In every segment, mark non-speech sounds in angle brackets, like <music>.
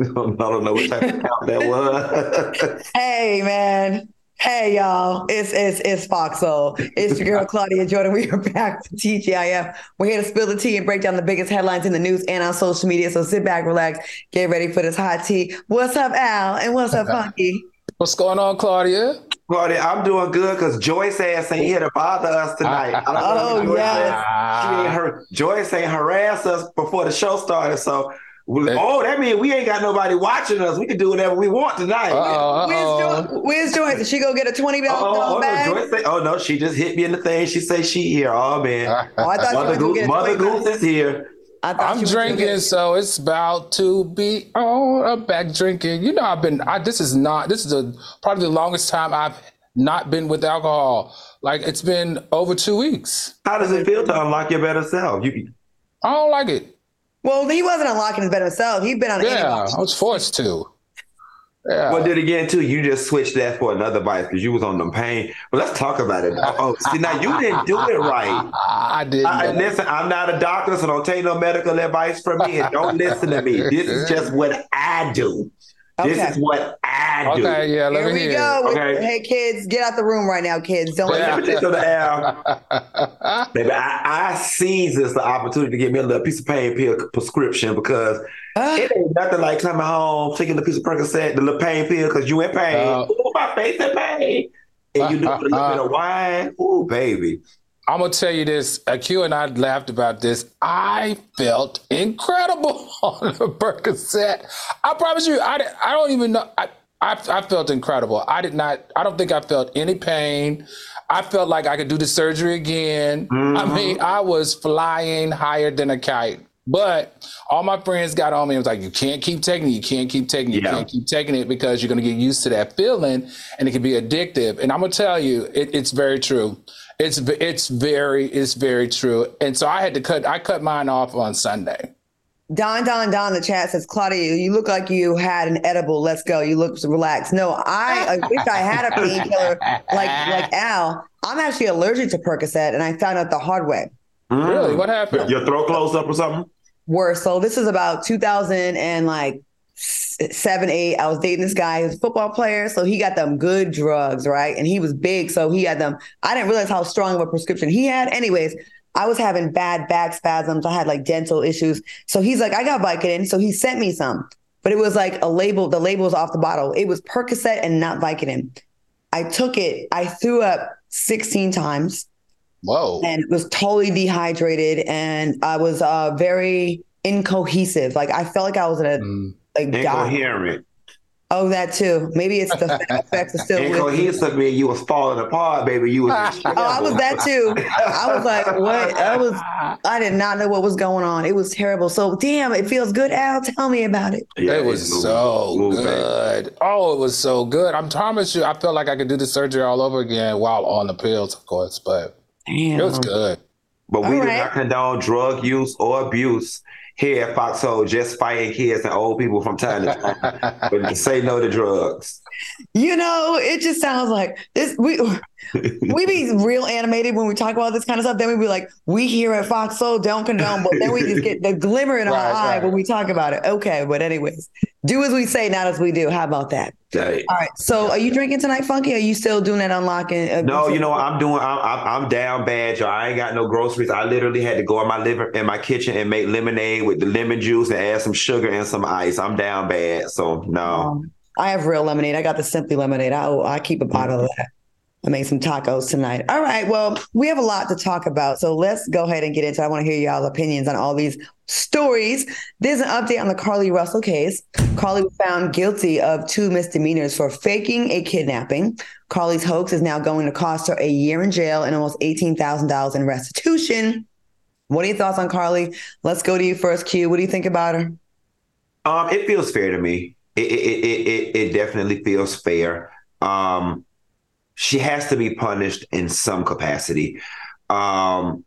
<laughs> I don't know what type of count that was. <laughs> hey, man. Hey y'all, it's it's it's Foxhole. It's your girl Claudia Jordan. We are back for TGIF. We're here to spill the tea and break down the biggest headlines in the news and on social media. So sit back, relax, get ready for this hot tea. What's up, Al? And what's up, Funky? What's going on, Claudia? Claudia, I'm doing good because Joyce ass ain't here to bother us tonight. <laughs> oh yeah, She heard Joyce ain't harass us before the show started, so Oh, that means we ain't got nobody watching us. We can do whatever we want tonight. Uh-oh, uh-oh. Where's, Joyce? Where's Joyce? Did she go get a twenty dollar oh, bag? No, Joyce say, oh no, she just hit me in the thing. She say she here. Oh man, <laughs> oh, I thought Mother, Goose, Mother Goose is here. I'm drinking, so it's about to be oh, I'm back drinking. You know, I've been. I, this is not. This is a, probably the longest time I've not been with alcohol. Like it's been over two weeks. How does it feel to unlock your better self? You, I don't like it. Well, he wasn't unlocking his better himself. He'd been on. Yeah, I was forced to. Yeah. Well, did again too. You just switched that for another vice because you was on the pain. Well, let's talk about it. Oh, see now you didn't do it right. <laughs> I did. I, listen, I'm not a doctor, so don't take no medical advice from me, and don't listen to me. This is just what I do. Okay. This is what I do. Okay, yeah, let Here me we hear. go. Okay. Hey, kids, get out the room right now, kids. Don't let me tell the Al. Baby, I, I seize this the opportunity to get me a little piece of pain pill prescription because uh, it ain't nothing like coming home, taking the piece of Percocet, the little pain pill because you in pain. Uh, Ooh, my face in pain. And you do a little <laughs> bit of wine. Ooh, baby. I'm gonna tell you this. Q and I laughed about this. I felt incredible <laughs> on the Percocet. I promise you, I, I don't even know. I, I, I felt incredible. I did not. I don't think I felt any pain. I felt like I could do the surgery again. Mm-hmm. I mean, I was flying higher than a kite. But all my friends got on me and was like, you can't keep taking it. You can't keep taking it. You can't keep taking it because you're going to get used to that feeling and it can be addictive. And I'm going to tell you, it, it's very true. It's it's very it's very true. And so I had to cut I cut mine off on Sunday. Don Don Don the chat says Claudia, you look like you had an edible. Let's go. You look relaxed. No, I, I wish I had a painkiller like like Al. I'm actually allergic to Percocet, and I found out the hard way. Mm. Really? What happened? Your throat closed up or something? Worse. So this is about 2000 and like seven, eight, I was dating this guy, was a football player. So he got them good drugs, right? And he was big. So he had them. I didn't realize how strong of a prescription he had. Anyways, I was having bad back spasms. I had like dental issues. So he's like, I got Vicodin. So he sent me some, but it was like a label. The label was off the bottle. It was Percocet and not Vicodin. I took it. I threw up 16 times. Whoa. And was totally dehydrated. And I was uh, very incohesive. Like I felt like I was in a mm like incoherent. Oh, that too. Maybe it's the <laughs> effects of still incohesive. Me, you was falling apart, baby. You was. <laughs> oh, I was that too. I was like, what? I was. I did not know what was going on. It was terrible. So, damn, it feels good. Al, tell me about it. Yeah, it was so good. Oh, it was so good. I'm promise you, I felt like I could do the surgery all over again while on the pills, of course. But damn. it was good. But we all do right. not condone drug use or abuse here at Foxhole just fighting kids and old people from time to time. but say no to drugs. <laughs> You know, it just sounds like this. We we be real animated when we talk about this kind of stuff. Then we be like, we here at Fox Foxhole don't condone, but then we just get the glimmer in our right, eye right. when we talk about it. Okay, but anyways, do as we say, not as we do. How about that? Right. All right. So, are you drinking tonight, Funky? Are you still doing that unlocking? Uh, no, you know I'm doing. I'm, I'm, I'm down bad, y'all. I ain't got no groceries. I literally had to go in my liver in my kitchen and make lemonade with the lemon juice and add some sugar and some ice. I'm down bad, so no. Um, I have real lemonade. I got the Simply lemonade. I I keep a bottle of that. I made some tacos tonight. All right. Well, we have a lot to talk about. So let's go ahead and get into it. I want to hear y'all's opinions on all these stories. There's an update on the Carlee Russell case. Carlee was found guilty of two misdemeanors for faking a kidnapping. Carlee's hoax is now going to cost her a year in jail and almost $18,000 in restitution. What are your thoughts on Carlee? Let's go to you first, Q. What do you think about her? Um, it feels fair to me. It, it, it, it, it definitely feels fair. Um, she has to be punished in some capacity. Um,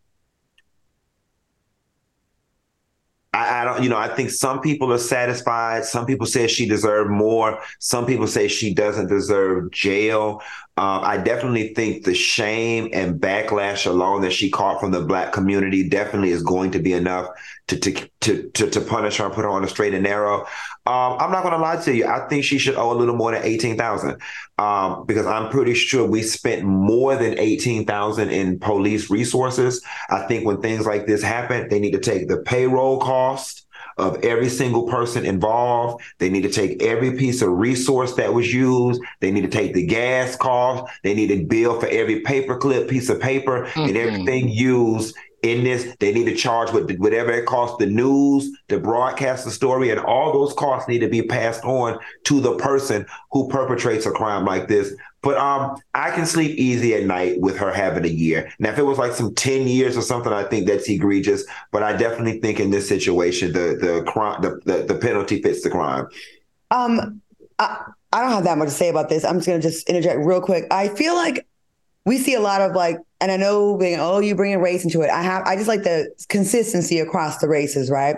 I, I, don't, you know, I think some people are satisfied. Some people say she deserved more. Some people say she doesn't deserve jail. Um, I definitely think the shame and backlash alone that she caught from the black community definitely is going to be enough to to to to, to punish her and put her on a straight and narrow. Um, I'm not going to lie to you. I think she should owe a little more than eighteen thousand um, because I'm pretty sure we spent more than eighteen thousand in police resources. I think when things like this happen, they need to take the payroll cost of every single person involved. They need to take every piece of resource that was used. They need to take the gas cost. They need to bill for every paperclip piece of paper mm-hmm. and everything used in this. They need to charge with whatever it costs the news to broadcast the story, and all those costs need to be passed on to the person who perpetrates a crime like this. But um, I can sleep easy at night with her having a year. Now, if it was like some ten years or something, I think that's egregious. But I definitely think in this situation, the the crime, the the, the penalty fits the crime. Um, I, I don't have that much to say about this. I'm just gonna just interject real quick. I feel like we see a lot of like, and I know being, oh, you bringing race into it. I have, I just like the consistency across the races, right?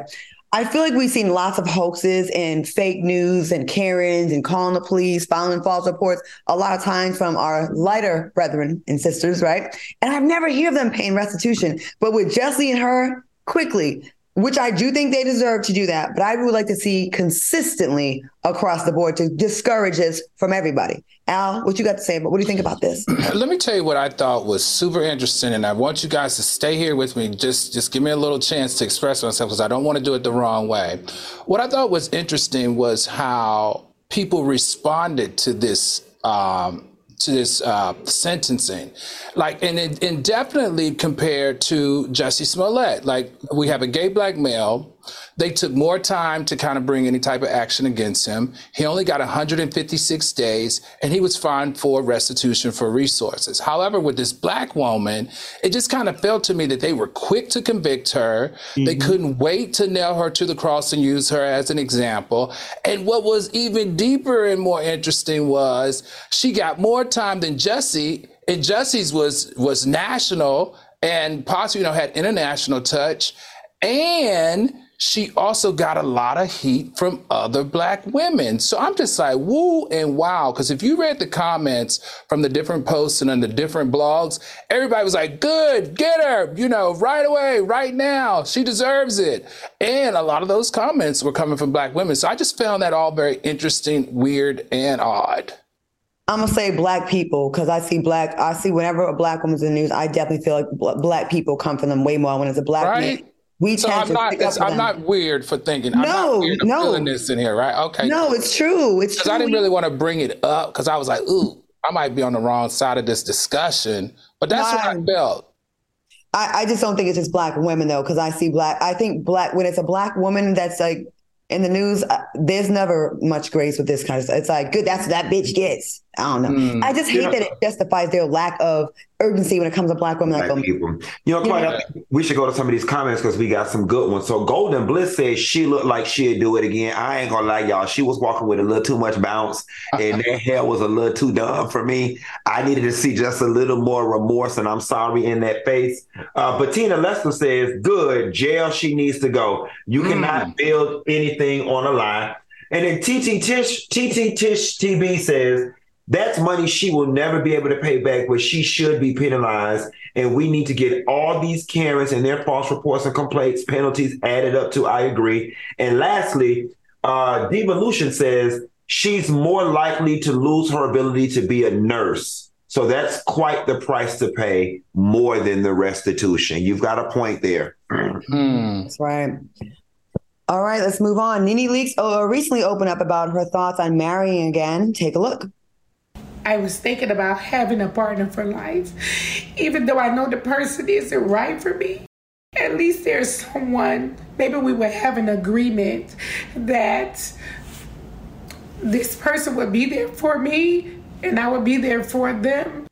I feel like we've seen lots of hoaxes and fake news and Karens and calling the police, filing false reports, a lot of times from our lighter brethren and sisters, right? And I've never heard of them paying restitution. But with Jussie and her, quickly, which I do think they deserve to do that, but I would like to see consistently across the board to discourage this from everybody. Al, what you got to say? But what do you think about this? <clears throat> Let me tell you what I thought was super interesting, and I want you guys to stay here with me. Just, just give me a little chance to express myself because I don't want to do it the wrong way. What I thought was interesting was how people responded to this um, to this uh, sentencing, like and indefinitely compared to Jussie Smollett. Like we have a gay black male they took more time to kind of bring any type of action against him. He only got 156 days and he was fined for restitution for resources. However, with this black woman, it just kind of felt to me that they were quick to convict her. Mm-hmm. They couldn't wait to nail her to the cross and use her as an example. And what was even deeper and more interesting was she got more time than Jussie. and Jussie's was was national and possibly you know had international touch and she also got a lot of heat from other black women. So I'm just like, woo and wow. Because if you read the comments from the different posts and on the different blogs, everybody was like, good, get her, you know, right away, right now. She deserves it. And a lot of those comments were coming from black women. So I just found that all very interesting, weird, and odd. I'm gonna say black people because I see black. I see whenever a black woman's in the news, I definitely feel like black people come from them way more when it's a black right? man we so I'm not. I'm not weird for thinking. No, I'm no. Feeling this in here, right? Okay. No, it's true. It's true. I didn't really want to bring it up because I was like, ooh, I might be on the wrong side of this discussion. But that's what I felt. I, I just don't think it's just black women though, because I see black. I think black when it's a black woman that's like in the news, uh, there's never much grace with this kind of stuff. It's like, good, that's that bitch gets. I don't know. Mm. I just hate that it justifies their lack of urgency when it comes to black women. Black like, people. You know, Claudia, yeah. we should go to some of these comments because we got some good ones. So Golden Bliss says she looked like she'd do it again. I ain't gonna lie, y'all. She was walking with a little too much bounce, and that hair was a little too dumb for me. I needed to see just a little more remorse, and I'm sorry in that face. Uh, but Tina Lester says, "Good jail. She needs to go. You mm. cannot build anything on a lie." And then TT Tish, TT Tish TB says, that's money she will never be able to pay back, but she should be penalized. And we need to get all these Karens and their false reports and complaints penalties added up to. I agree. And lastly, uh, Devolution says she's more likely to lose her ability to be a nurse. So that's quite the price to pay more than the restitution. You've got a point there. Hmm. That's right. All right, let's move on. Nene Leakes uh, recently opened up about her thoughts on marrying again. Take a look. I was thinking about having a partner for life. Even though I know the person isn't right for me, at least there's someone, maybe we would have an agreement that this person would be there for me and I would be there for them.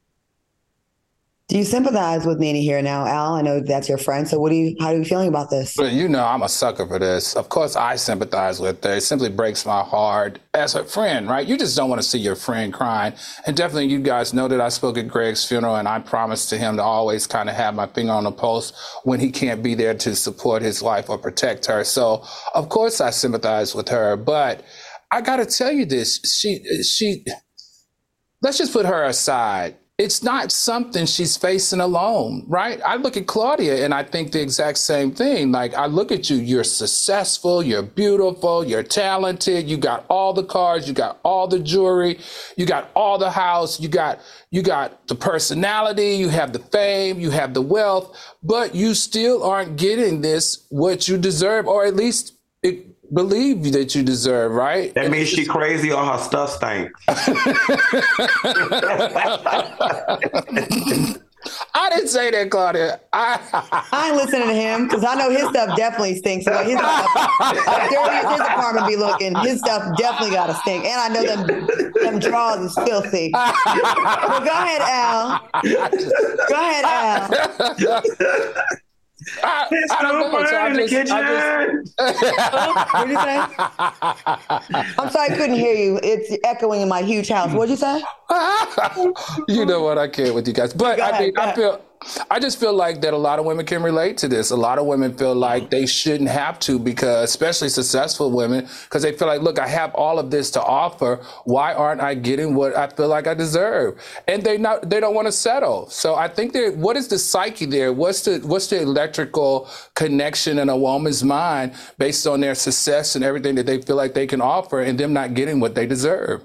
Do you sympathize with Nene here now, Al? I know that's your friend. So, what do you? How are you feeling about this? You know, I'm a sucker for this. Of course, I sympathize with her. It simply breaks my heart as a friend, right? You just don't want to see your friend crying. And definitely, you guys know that I spoke at Greg's funeral, and I promised to him to always kind of have my finger on the pulse when he can't be there to support his wife or protect her. So, of course, I sympathize with her. But I got to tell you this: she, she let's just put her aside it's not something she's facing alone, right? I look at Claudia and I think the exact same thing. Like, I look at you, you're successful, you're beautiful, you're talented, you got all the cars, you got all the jewelry, you got all the house, you got you got the personality, you have the fame, you have the wealth, but you still aren't getting this what you deserve, or at least it, believe that you deserve, right? That means she crazy or her stuff stinks. <laughs> I didn't say that, Claudia. I, I ain't listening to him because I know his stuff definitely stinks. Like his, stuff, <laughs> dirty his apartment be looking. His stuff definitely got to stink. And I know them them drawers is filthy. but go ahead, Al. <laughs> Go ahead, Al. I, I don't know. So I just, I just, what you say? I'm sorry, I couldn't hear you. It's echoing in my huge house. What'd you say? <laughs> you know what? I can't with you guys, but I mean, I feel I just feel like that a lot of women can relate to this. A lot of women feel like mm-hmm. they shouldn't have to because, especially successful women, because they feel like, look, I have all of this to offer. Why aren't I getting what I feel like I deserve? And they not they don't want to settle. So I think that what is the psyche there? What's the what's the electrical connection in a woman's mind based on their success and everything that they feel like they can offer, and them not getting what they deserve?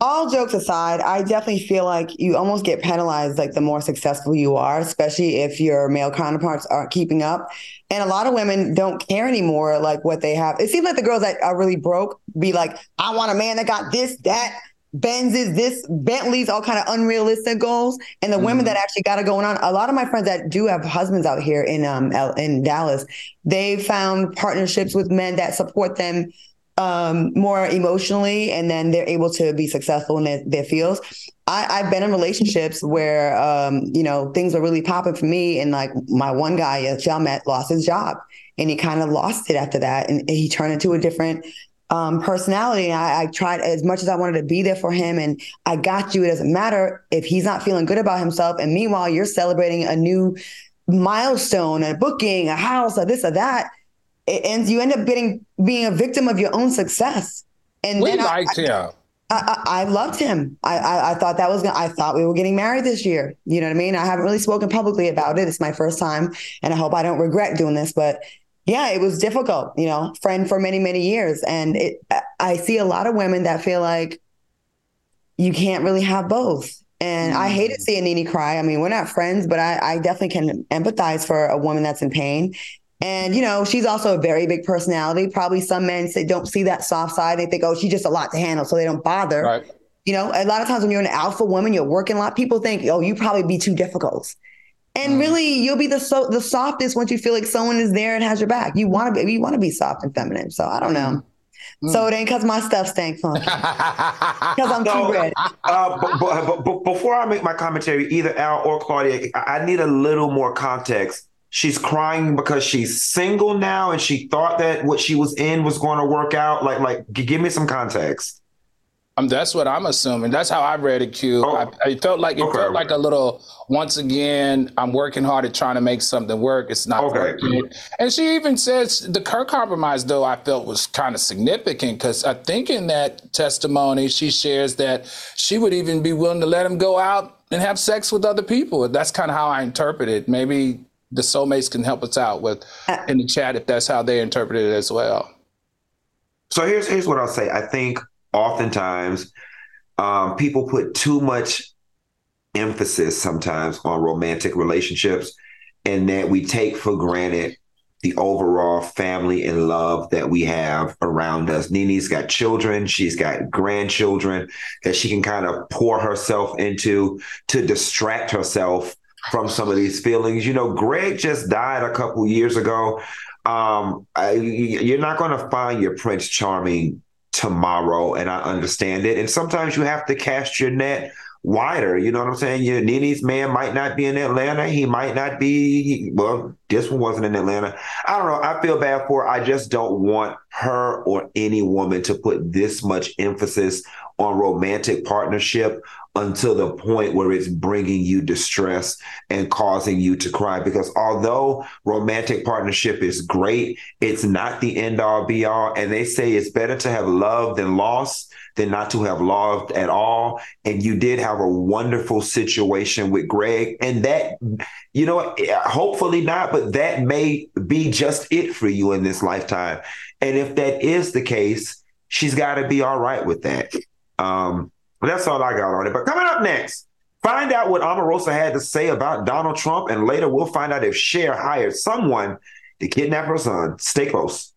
All jokes aside, I definitely feel like you almost get penalized like the more successful you are, especially if your male counterparts aren't keeping up. And a lot of women don't care anymore like what they have. It seems like the girls that are really broke be like, I want a man that got this, that, Benzes, this Bentley's, all kind of unrealistic goals. And the mm-hmm. women that actually got it going on, a lot of my friends that do have husbands out here in um in Dallas, they found partnerships with men that support them um, more emotionally, and then they're able to be successful in their, their fields. I, have been in relationships where, um, you know, things are really popping for me. And like my one guy, y'all met, lost his job and he kind of lost it after that. And he turned into a different um, personality. And I, I, tried as much as I wanted to be there for him. And I got you. It doesn't matter if he's not feeling good about himself. And meanwhile, you're celebrating a new milestone, a booking, a house, or this or that and you end up getting being a victim of your own success. And we then liked I, him. I, I, I, loved him. I, I, I thought that was gonna, I thought we were getting married this year. You know what I mean? I haven't really spoken publicly about it. It's my first time, and I hope I don't regret doing this. But yeah, it was difficult. You know, friend for many many years, and it. I see a lot of women that feel like you can't really have both. And mm. I hated seeing Nene cry. I mean, we're not friends, but I, I definitely can empathize for a woman that's in pain. And, you know, she's also a very big personality. Probably some men say, don't see that soft side. They think, oh, she's just a lot to handle. So they don't bother. Right. You know, a lot of times when you're an alpha woman, you're working a lot. People think, oh, you probably be too difficult. And mm. really, you'll be the so the softest once you feel like someone is there and has your back. You want to be you want to be soft and feminine. So I don't know. Mm. So it ain't because my stuff stinks, <laughs> Because I'm so, too red. Uh, but, but, but, before I make my commentary, either Al or Claudia, I need a little more context she's crying because she's single now and she thought that what she was in was going to work out like like give me some context um, that's what I'm assuming. That's how I read it, Q. Oh, I, I felt like it okay. felt like a little. Once again, I'm working hard at trying to make something work. It's not okay. working. And she even says the Kirk compromise, though, I felt was kind of significant because I think in that testimony she shares that she would even be willing to let him go out and have sex with other people. That's kind of how I interpret it. Maybe the soulmates can help us out with uh, in the chat if that's how they interpret it as well. So here's here's what I'll say. I think oftentimes um, people put too much emphasis sometimes on romantic relationships, and that we take for granted the overall family and love that we have around us. NeNe's got children, she's got grandchildren that she can kind of pour herself into to distract herself from some of these feelings. You know, Greg just died a couple years ago. Um, I, you're not going to find your Prince Charming tomorrow, and I understand it. And sometimes you have to cast your net wider. You know what I'm saying? Your Nene's man might not be in Atlanta. He might not be. Well, this one wasn't in Atlanta. I don't know. I feel bad for her. I just don't want her or any woman to put this much emphasis on romantic partnership until the point where it's bringing you distress and causing you to cry. Because although romantic partnership is great, it's not the end all be all. And they say it's better to have loved than lost than not to have loved at all. And you did have a wonderful situation with Greg. And that, you know, hopefully not, but that may be just it for you in this lifetime. And if that is the case, she's got to be all right with that. Um, that's all I got on it. But coming up next, find out what Omarosa had to say about Donald Trump. And later we'll find out if Cher hired someone to kidnap her son. Stay close.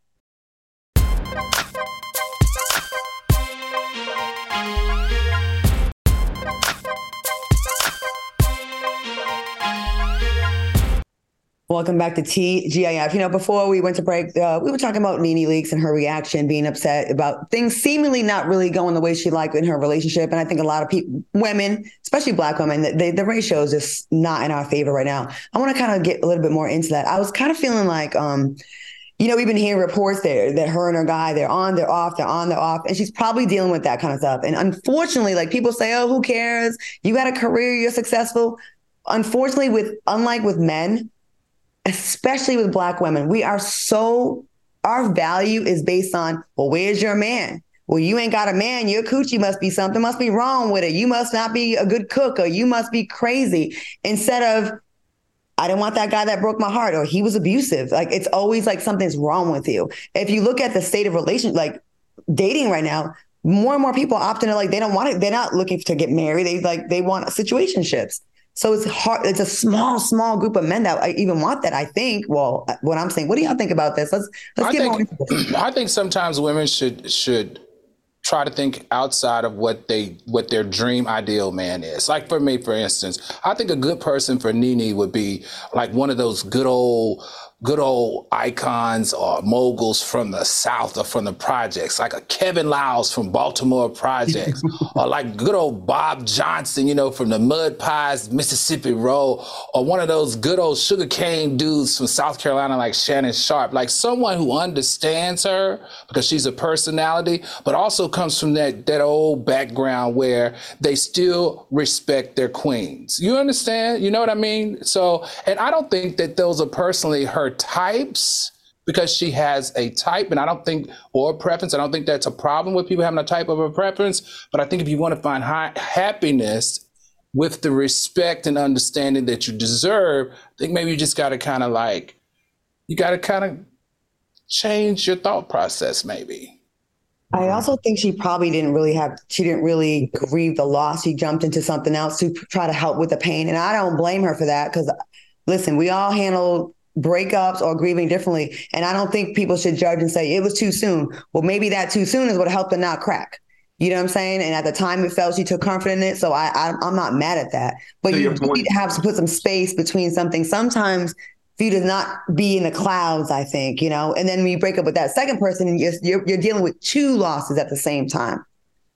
Welcome back to TGIF. You know, before we went to break, uh, we were talking about NeNe Leakes and her reaction, being upset about things seemingly not really going the way she liked in her relationship. And I think a lot of people, women, especially Black women, they, the ratio is just not in our favor right now. I want to kind of get a little bit more into that. I was kind of feeling like, um, you know, we've been hearing reports there that her and her guy, they're on, they're off, they're on, they're off. And she's probably dealing with that kind of stuff. And unfortunately, like people say, oh, who cares? You got a career, you're successful. Unfortunately, with unlike with men, especially with black women, we are so our value is based on, well, where's your man? Well, you ain't got a man. Your coochie must be something must be wrong with it. You must not be a good cook or you must be crazy. Instead of, I didn't want that guy that broke my heart or he was abusive. Like it's always like something's wrong with you. If you look at the state of relation, like dating right now, more and more people opt into like they don't want it. They're not looking to get married. They like they want situationships. So it's hard. It's a small, small group of men that I even want that. I think. Well, uh, what I'm saying. What do y'all think about this? Let's let's I get think, more. I think sometimes women should should try to think outside of what they what their dream ideal man is. Like for me, for instance, I think a good person for NeNe would be like one of those good old good old icons or moguls from the South or from the projects, like a Kevin Liles from Baltimore Projects, <laughs> or like good old Bob Johnson, you know, from the Mud Pies, Mississippi Road, or one of those good old sugarcane dudes from South Carolina, like Shannon Sharpe, like someone who understands her because she's a personality, but also comes from that, that old background where they still respect their queens. You understand? You know what I mean? So, and I don't think that those are personally her her types because she has a type, and I don't think, or preference, I don't think that's a problem with people having a type of a preference. But I think if you want to find high, happiness with the respect and understanding that you deserve, I think maybe you just got to kind of like, you got to kind of change your thought process, maybe. I also think she probably didn't really have, she didn't really grieve the loss. She jumped into something else to try to help with the pain. And I don't blame her for that because, listen, we all handle breakups or grieving differently. And I don't think people should judge and say it was too soon. Well, maybe that too soon is what helped her not crack. You know what I'm saying? And at the time, it felt she took comfort in it. So I, I am not mad at that. But you need to have to put some space between something. Sometimes for you to not be in the clouds, I think, you know. And then when you break up with that second person, you're, you're, you're dealing with two losses at the same time.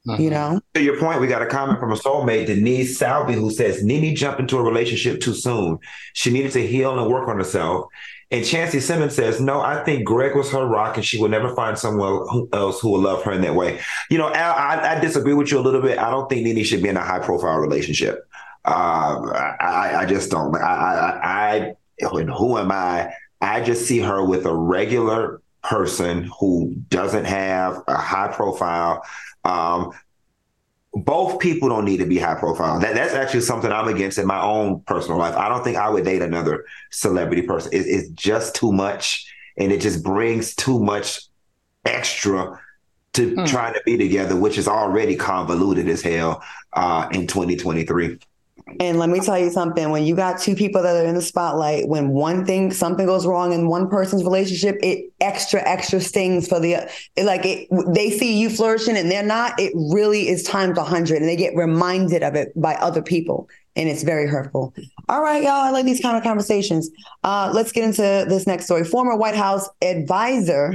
Uh-huh. You know. To your point, we got a comment from a soulmate, Denise Salvi, who says NeNe jumped into a relationship too soon. She needed to heal and work on herself. And Chancey Simmons says, No, I think Greg was her rock and she will never find someone else who will love her in that way. You know, Al, I, I disagree with you a little bit. I don't think NeNe should be in a high profile relationship. Uh, I, I, just don't. I, I, I, who am I? I just see her with a regular person who doesn't have a high profile um, both people don't need to be high profile. That that's actually something I'm against in my own personal life. I don't think I would date another celebrity person. It, it's just too much, and it just brings too much extra to hmm. trying to be together, which is already convoluted as hell uh, in 2023. And let me tell you something when you got two people that are in the spotlight, when one thing, something goes wrong in one person's relationship, it extra, extra stings for the, it, like it, they see you flourishing and they're not, it really is times 100 and they get reminded of it by other people. And it's very hurtful. All right, y'all. I like these kind of conversations. Uh, let's get into this next story. Former White House advisor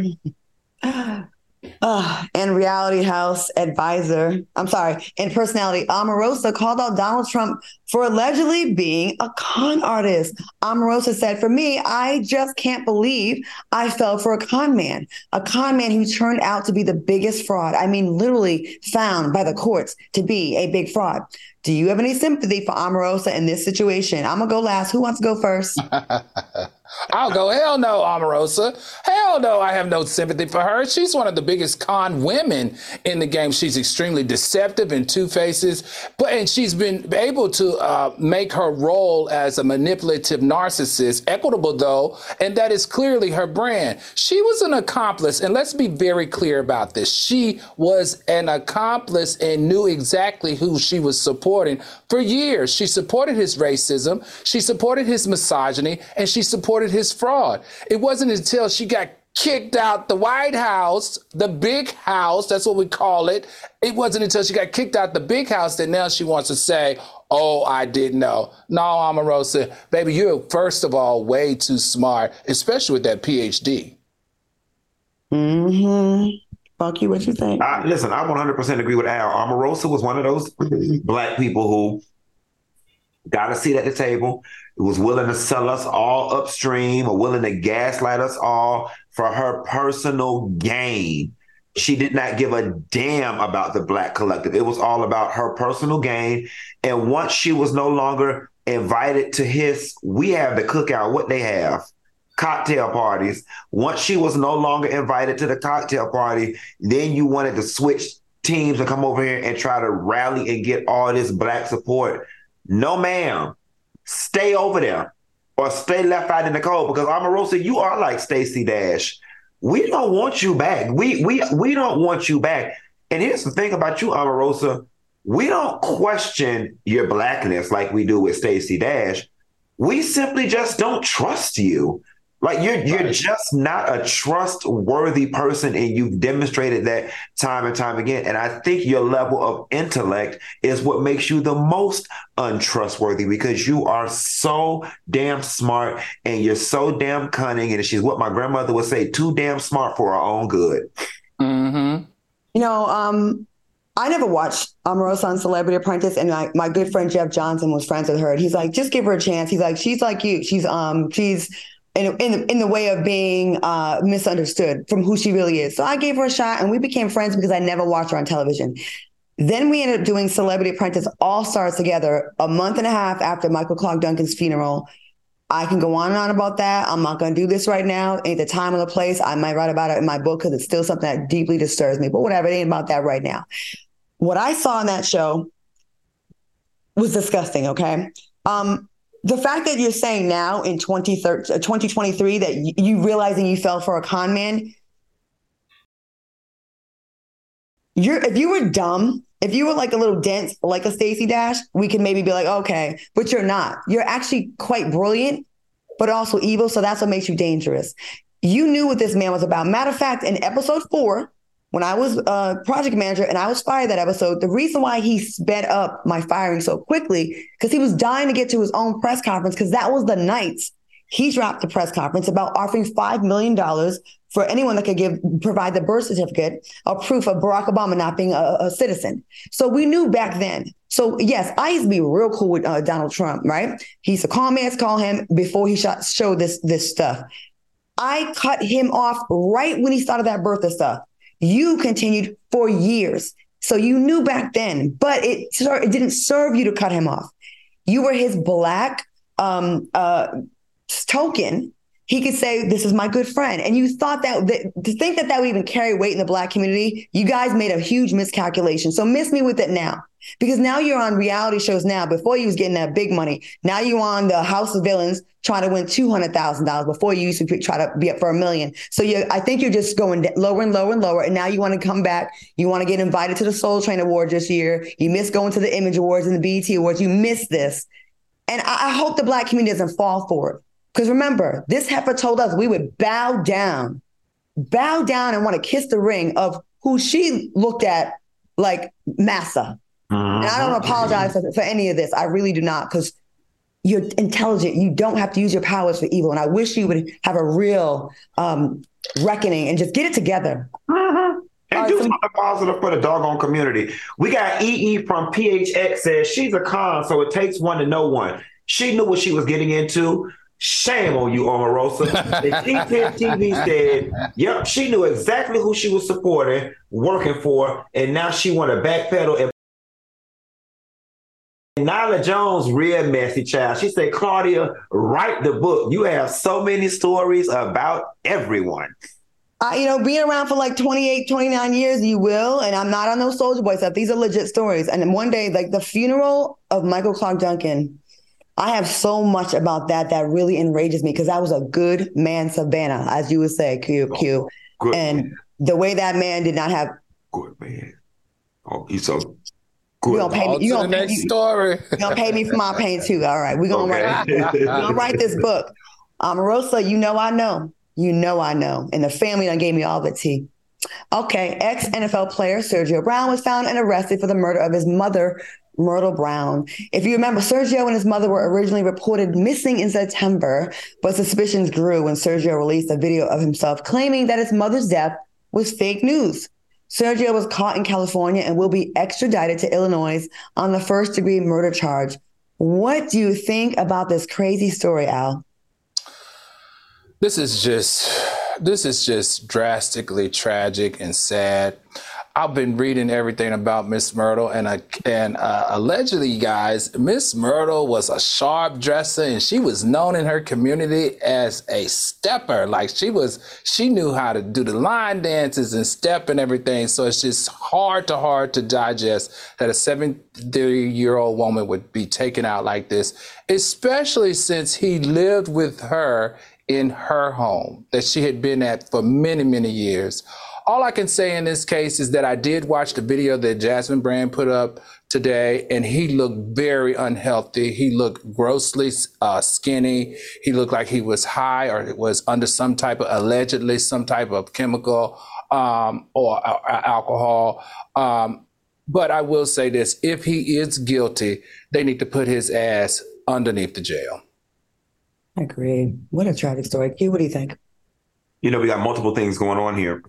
<laughs> Uh, and reality house advisor, I'm sorry, and personality, Omarosa called out Donald Trump for allegedly being a con artist. Omarosa said, For me, I just can't believe I fell for a con man, a con man who turned out to be the biggest fraud. I mean, literally found by the courts to be a big fraud. Do you have any sympathy for Omarosa in this situation? I'm going to go last. Who wants to go first? <laughs> I'll go, hell no, Omarosa. Hell no, I have no sympathy for her. She's one of the biggest con women in the game. She's extremely deceptive and two faces, but and she's been able to uh, make her role as a manipulative narcissist equitable, though, and that is clearly her brand. She was an accomplice, and let's be very clear about this. She was an accomplice and knew exactly who she was supporting for years. She supported his racism, she supported his misogyny, and she supported his fraud. It wasn't until she got kicked out the White House, the big house, that's what we call it. It wasn't until she got kicked out the big house that now she wants to say, Oh, I didn't know. No, Omarosa, baby, you're first of all way too smart, especially with that PhD. Mm-hmm. Fuck you, what you think? I, listen, I 100% agree with Al. Omarosa was one of those black people who got a seat at the table, was willing to sell us all upstream or willing to gaslight us all for her personal gain. She did not give a damn about the black collective. It was all about her personal gain. And once she was no longer invited to his, we have the cookout, what they have, cocktail parties. Once she was no longer invited to the cocktail party, then you wanted to switch teams and come over here and try to rally and get all this black support. No, ma'am. Stay over there or stay left out in the cold because Omarosa, you are like Stacey Dash. We don't want you back. We we we don't want you back. And here's the thing about you, Omarosa. We don't question your blackness like we do with Stacey Dash. We simply just don't trust you. Like you're you're right. just not a trustworthy person, and you've demonstrated that time and time again. And I think your level of intellect is what makes you the most untrustworthy because you are so damn smart and you're so damn cunning. And she's what my grandmother would say, too damn smart for her own good. Mm-hmm. You know, um, I never watched Omarosa on Celebrity Apprentice, and my, my good friend Jeff Johnson was friends with her. And he's like, just give her a chance. He's like, she's like you. She's um, she's in, in, in the way of being uh, misunderstood from who she really is. So I gave her a shot and we became friends because I never watched her on television. Then we ended up doing Celebrity Apprentice All Stars together a month and a half after Michael Clarke Duncan's funeral. I can go on and on about that. I'm not going to do this right now. Ain't the time or the place. I might write about it in my book because it's still something that deeply disturbs me. But whatever, it ain't about that right now. What I saw in that show was disgusting. Okay, um, the fact that you're saying now in 2023 uh, that you realizing you fell for a con man, you're if you were dumb, if you were like a little dense, like a Stacey Dash, we could maybe be like, okay, but you're not. You're actually quite brilliant, but also evil. So that's what makes you dangerous. You knew what this man was about. Matter of fact, in episode four, when I was a project manager and I was fired that episode, the reason why he sped up my firing so quickly, because he was dying to get to his own press conference, because that was the night he dropped the press conference about offering $5 million for anyone that could give provide the birth certificate or proof of Barack Obama not being a, a citizen. So we knew back then. So yes, I used to be real cool with uh, Donald Trump, right? He's a calm man, call him before he shot, showed this this stuff. I cut him off right when he started that birther stuff. You continued for years. So you knew back then, but it, it didn't serve you to cut him off. You were his black um, uh, token. He could say, "This is my good friend," and you thought that, that to think that that would even carry weight in the black community. You guys made a huge miscalculation. So miss me with it now. Because now you're on reality shows now. Before you was getting that big money. Now you're on the House of Villains trying to win two hundred thousand dollars. Before you used to try to be up for a million. So you, I think you're just going lower and lower and lower. And now you want to come back. You want to get invited to the Soul Train Award this year. You missed going to the Image Awards and the BET Awards. You missed this. And I, I hope the black community doesn't fall for it. Because remember, this heifer told us we would bow down, bow down and want to kiss the ring of who she looked at like massa. And I don't uh-huh. apologize for, for any of this. I really do not, because you're intelligent. You don't have to use your powers for evil. And I wish you would have a real um, reckoning and just get it together. Uh-huh. are do some something positive for the doggone community. We got EE from PHX says she's a con, so it takes one to know one. She knew what she was getting into. Shame on you, Omarosa. The T10 TV said, yep, she knew exactly who she was supporting, working for, and now she want to backpedal and Nyla Jones, real messy child. She said, Claudia, write the book. You have so many stories about everyone. Uh, you know, being around for like 28, 29 years, you will. And I'm not on those Soldier Boy stuff. These are legit stories. And then one day, like the funeral of Michael Clarke Duncan, I have so much about that that really enrages me because I was a good man, Savannah, as you would say, Q, Q. Good And man. the way that man did not have, Good man. Oh, he's so you good. gonna pay me, you gonna pay, next you, story. you gonna pay me for my pain too. All right, we're gonna write Okay. we gonna write this book. Um, Rosa, you know I know. You know I know. And the family done gave me all the tea. Okay, ex NFL player Sergio Brown was found and arrested for the murder of his mother, Myrtle Brown. If you remember, Sergio and his mother were originally reported missing in September, but suspicions grew when Sergio released a video of himself claiming that his mother's death was fake news. Sergio was caught in California and will be extradited to Illinois on the first degree murder charge. What do you think about this crazy story, Al? This is just this is just drastically tragic and sad. I've been reading everything about Miss Myrtle, and uh, and uh, allegedly, guys, Miss Myrtle was a sharp dresser, and she was known in her community as a stepper. Like she was, she knew how to do the line dances and step and everything. So it's just hard to hard to digest that a 70 year old woman would be taken out like this, especially since he lived with her in her home that she had been at for many, many years. All I can say in this case is that I did watch the video that Jasmine Brand put up today, and he looked very unhealthy. He looked grossly uh, skinny. He looked like he was high or was under some type of, allegedly, some type of chemical um, or uh, alcohol. Um, but I will say this if he is guilty, they need to put his ass underneath the jail. I agree. What a tragic story. Q, what do you think? You know, we got multiple things going on here.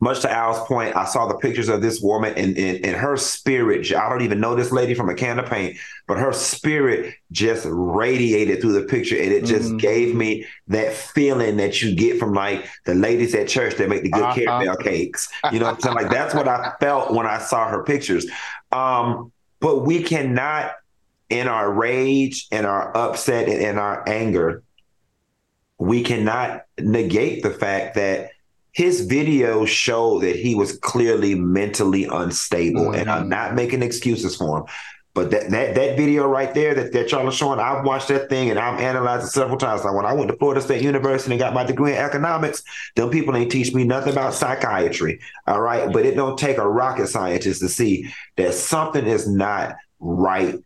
Much to Al's point, I saw the pictures of this woman and, and, and her spirit. I don't even know this lady from a can of paint, but her spirit just radiated through the picture. And it just Mhm. gave me that feeling that you get from like the ladies at church that make the good Uh-huh. caramel cakes. You know what I'm saying? Like that's what I felt when I saw her pictures. Um, but we cannot, in our rage and our upset and in our anger, we cannot negate the fact that his video showed that he was clearly mentally unstable. And I'm mm-hmm. not making excuses for him. But that that that video right there that, that y'all are showing, I've watched that thing and I've analyzed it several times. Like when I went to Florida State University and got my degree in economics, them people ain't teach me nothing about psychiatry. All right. But it don't take a rocket scientist to see that something is not right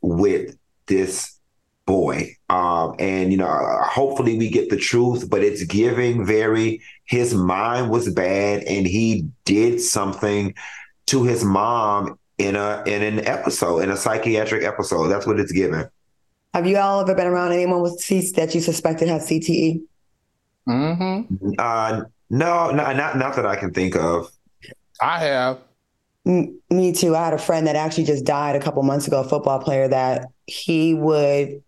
with this boy. Um, and you know, hopefully we get the truth, but it's giving very his mind was bad and he did something to his mom in a in an episode, in a psychiatric episode. That's what it's giving. Have you all ever been around anyone with C that you suspected had CTE? Mm-hmm. Uh no, no, not not that I can think of. I have. M- me too. I had a friend that actually just died a couple months ago, a football player that he would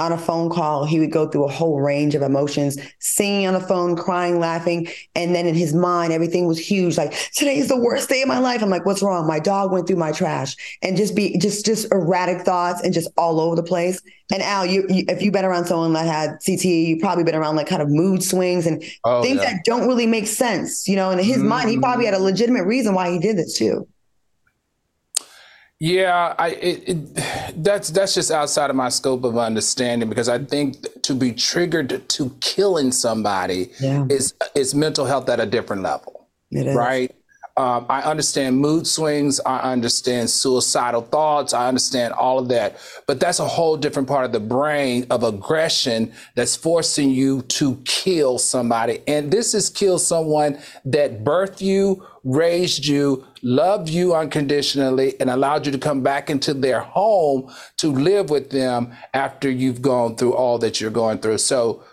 on a phone call, he would go through a whole range of emotions, singing on the phone, crying, laughing. And then in his mind, everything was huge. Like, today is the worst day of my life. I'm like, what's wrong? My dog went through my trash and just be just, just erratic thoughts and just all over the place. And Al, you, you if you've been around someone that had CTE, you've probably been around like kind of mood swings and Oh, things yeah. that don't really make sense. You know, and in his mind, he probably mm-hmm. had a legitimate reason why he did this too. Yeah, I it, it, that's that's just outside of my scope of understanding because I think to be triggered to killing somebody Yeah. is is mental health at a different level, right? Um, I understand mood swings. I understand suicidal thoughts. I understand all of that. But that's a whole different part of the brain of aggression that's forcing you to kill somebody. And this is kill someone that birthed you, raised you, loved you unconditionally, and allowed you to come back into their home to live with them after you've gone through all that you're going through. So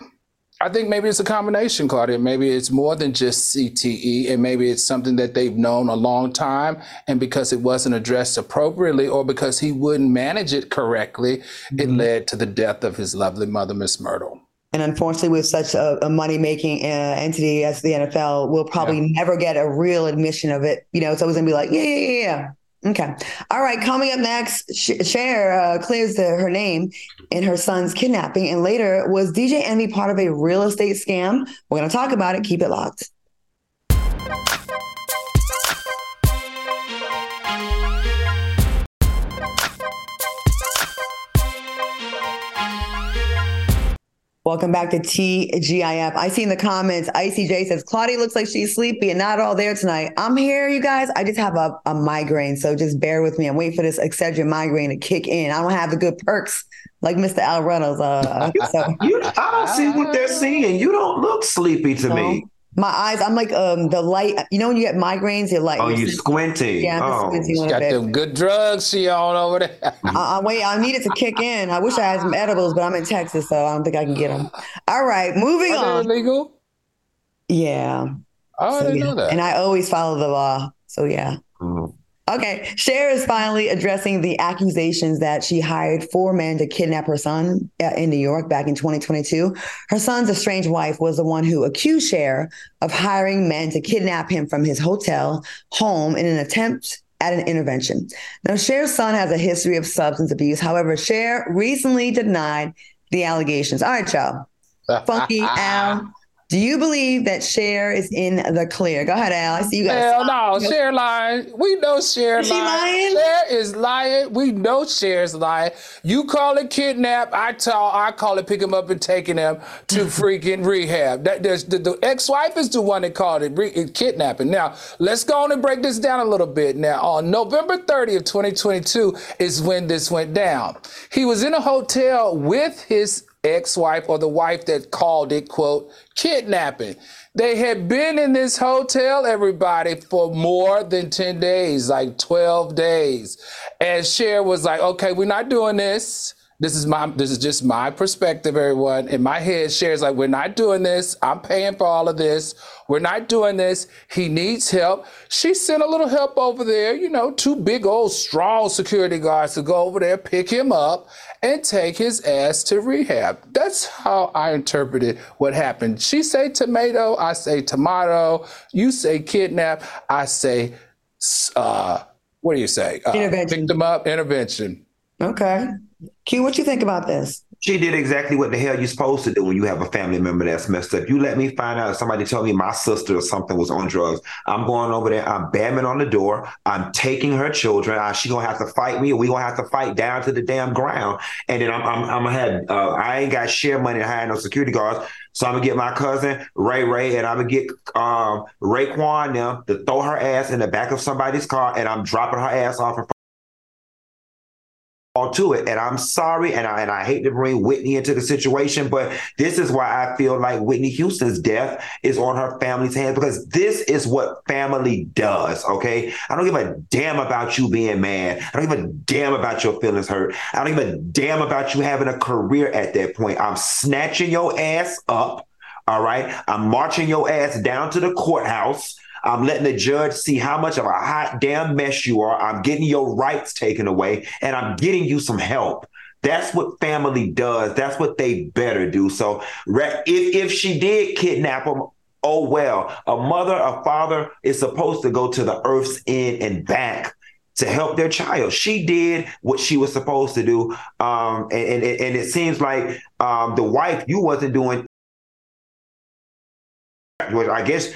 I think maybe it's a combination, Claudia. Maybe it's more than just CTE, and maybe it's something that they've known a long time. And because it wasn't addressed appropriately, or because he wouldn't manage it correctly, mm-hmm. it led to the death of his lovely mother, Miss Myrtle. And unfortunately, with such a, a money making uh, entity as the NFL, we'll probably yeah. never get a real admission of it. You know, it's always going to be like, yeah, yeah, yeah, yeah. Okay. All right. Coming up next, Cher uh, clears the, her name in her son's kidnapping. And later, was DJ Envy part of a real estate scam? We're going to talk about it. Keep it locked. Welcome back to TGIF. I see in the comments, Icy J says, Claudia looks like she's sleepy and not all there tonight. I'm here, you guys. I just have a, a migraine, so just bear with me. I'm waiting for this Excedrin migraine to kick in. I don't have the good perks like Mr. Al Reynolds. Uh, so. <laughs> you, I don't see what they're seeing. You don't look sleepy to no. me. My eyes, I'm like um the light. You know when you get migraines, you're like oh, you squinty. Yeah, I'm oh. squinting. Got them good drugs she on over there. I, I wait. I need it to kick in. I wish I had some edibles, but I'm in Texas, so I don't think I can get them. All right, moving Are on. Legal? Yeah. Oh, so, I didn't yeah. know that. And I always follow the law, so yeah. Mm-hmm. Okay. Cher is finally addressing the accusations that she hired four men to kidnap her son uh, in New York back in 2022. Her son's estranged wife was the one who accused Cher of hiring men to kidnap him from his hotel home in an attempt at an intervention. Now, Cher's son has a history of substance abuse. However, Cher recently denied the allegations. All right, y'all. <laughs> Funky Al do you believe that Cher is in the clear? Go ahead, Al. I see you guys. Hell no, Cher lying. We know Cher lying. lying. Cher is lying. We know Cher's lying. You call it kidnap. I tell. I call it pick him up and taking him to <laughs> freaking rehab. That there's the, the, ex-wife is the one that called it, re, kidnapping. Now let's go on and break this down a little bit. Now on November 30th, 2022 is when this went down. He was in a hotel with his ex-wife or the wife that called it, quote, kidnapping. They had been in this hotel, everybody, for more than 10 days, like 12 days. And Cher was like, okay, we're not doing this. This is my this is just my perspective, everyone. In my head, Cher's like, we're not doing this. I'm paying for all of this. We're not doing this. He needs help. She sent a little help over there, you know, two big old strong security guards to go over there, pick him up, and take his ass to rehab. That's how I interpreted what happened. She say tomato, I say tomato. You say kidnap, I say, uh, what do you say? Uh, intervention. Pick them up, intervention. Okay. Q, what you think about this? She did exactly what the hell you're supposed to do when you have a family member that's messed up. You let me find out somebody told me my sister or something was on drugs. I'm going over there. I'm bamming on the door. I'm taking her children. Uh, she gonna have to fight me. We gonna have to fight down to the damn ground. And then I'm I'm, I'm gonna have uh, I ain't got Cher money to hire no security guards. So I'm gonna get my cousin Ray Ray and I'm gonna get um, Raekwon to throw her ass in the back of somebody's car and I'm dropping her ass off in all to it. And I'm sorry, and I and I hate to bring Whitney into the situation, but this is why I feel like Whitney Houston's death is on her family's hands because this is what family does. Okay, I don't give a damn about you being mad. I don't give a damn about your feelings hurt. I don't give a damn about you having a career at that point. I'm snatching your ass up. All right, I'm marching your ass down to the courthouse. I'm letting the judge see how much of a hot damn mess you are. I'm getting your rights taken away and I'm getting you some help. That's what family does. That's what they better do. So if if she did kidnap him, oh well. A mother, a father is supposed to go to the earth's end and back to help their child. She did what she was supposed to do, um, and, and, and it seems like um, the wife you wasn't doing. I guess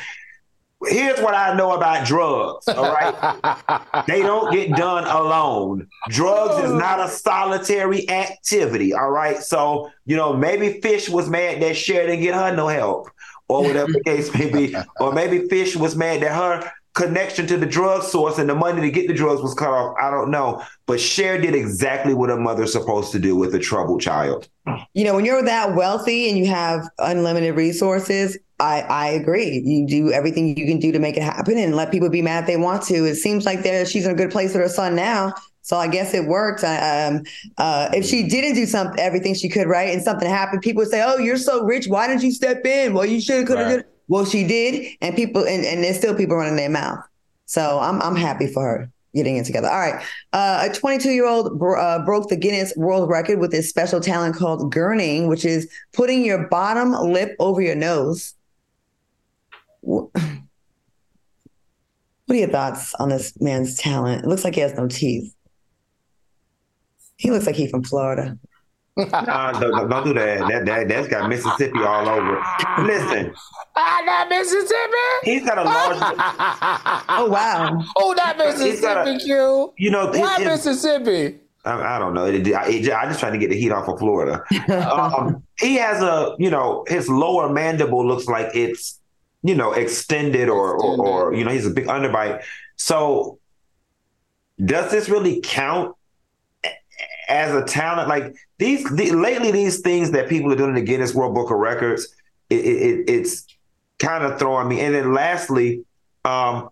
here's what I know about drugs. All right. <laughs> they don't get done alone. Drugs is not a solitary activity. All right. So, you know, maybe Fish was mad that Cher didn't get her no help, or whatever the case may be. Or maybe Fish was mad that her connection to the drug source and the money to get the drugs was cut off. I don't know. But Cher did exactly what a mother's supposed to do with a troubled child. You know, when you're that wealthy and you have unlimited resources, I, I agree. You do everything you can do to make it happen and let people be mad if they want to. It seems like there she's in a good place with her son now. So I guess it worked. Um, uh, if she didn't do something, everything she could, right, and something happened, people would say, "Oh, you're so rich. Why didn't you step in? Well, you should have, could have." Right. Well, she did, and people, and, and there's still people running their mouth. So I'm I'm happy for her getting it together. All right, uh, a 22 year old bro- uh, broke the Guinness World Record with this special talent called gurning, which is putting your bottom lip over your nose. <sighs> What are your thoughts on this man's talent? It looks like he has no teeth. He looks like he's from Florida. Uh, don't, don't, do that. That that that's got Mississippi all over. Listen. I got Mississippi. He's got a large. <laughs> oh wow. Oh, that Mississippi, Q. You know, why it, Mississippi? I, I, don't know. It, it, I just trying to get the heat off of Florida. <laughs> um, he has a, you know, his lower mandible looks like it's, you know, extended or, extended. or, or you know, he's a big underbite. So, does this really count as a talent, like these the, lately, these things that people are doing in the Guinness World Book of Records, it, it, it's kind of throwing me. And then lastly, um,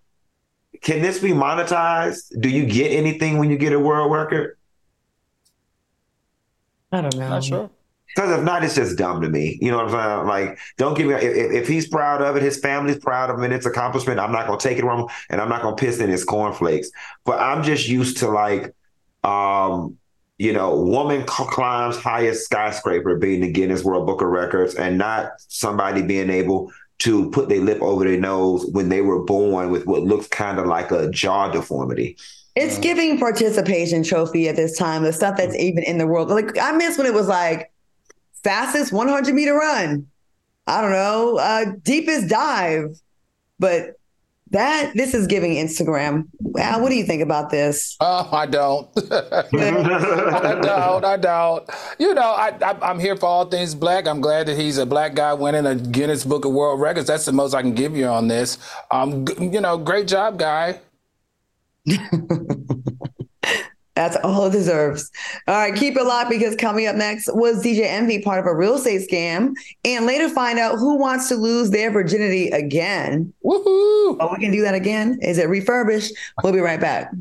can this be monetized? Do you get anything when you get a world record? I don't know. Not sure. Because if not, it's just dumb to me. You know what I'm saying? Like, don't give me if, if he's proud of it, his family's proud of it, it's accomplishment. I'm not gonna take it from him, and I'm not gonna piss in his cornflakes. But I'm just used to like, um, you know, woman climbs highest skyscraper being the Guinness World Book of Records and not somebody being able to put their lip over their nose when they were born with what looks kind of like a jaw deformity. It's giving participation trophy at this time, the stuff that's even in the world. Like I miss when it was like fastest 100 meter run. I don't know, uh, deepest dive. But that this is giving Instagram. Wow, what do you think about this? Oh, I don't. <laughs> I don't. I don't. You know, I, I am here for all things black. I'm glad that he's a black guy winning a Guinness Book of World Records. That's the most I can give you on this. Um, you know, great job, guy. <laughs> That's all it deserves. All right, keep it locked because coming up next was DJ Envy part of a real estate scam, and later find out who wants to lose their virginity again. Woohoo! Oh, we can do that again. Is it refurbished? We'll be right back.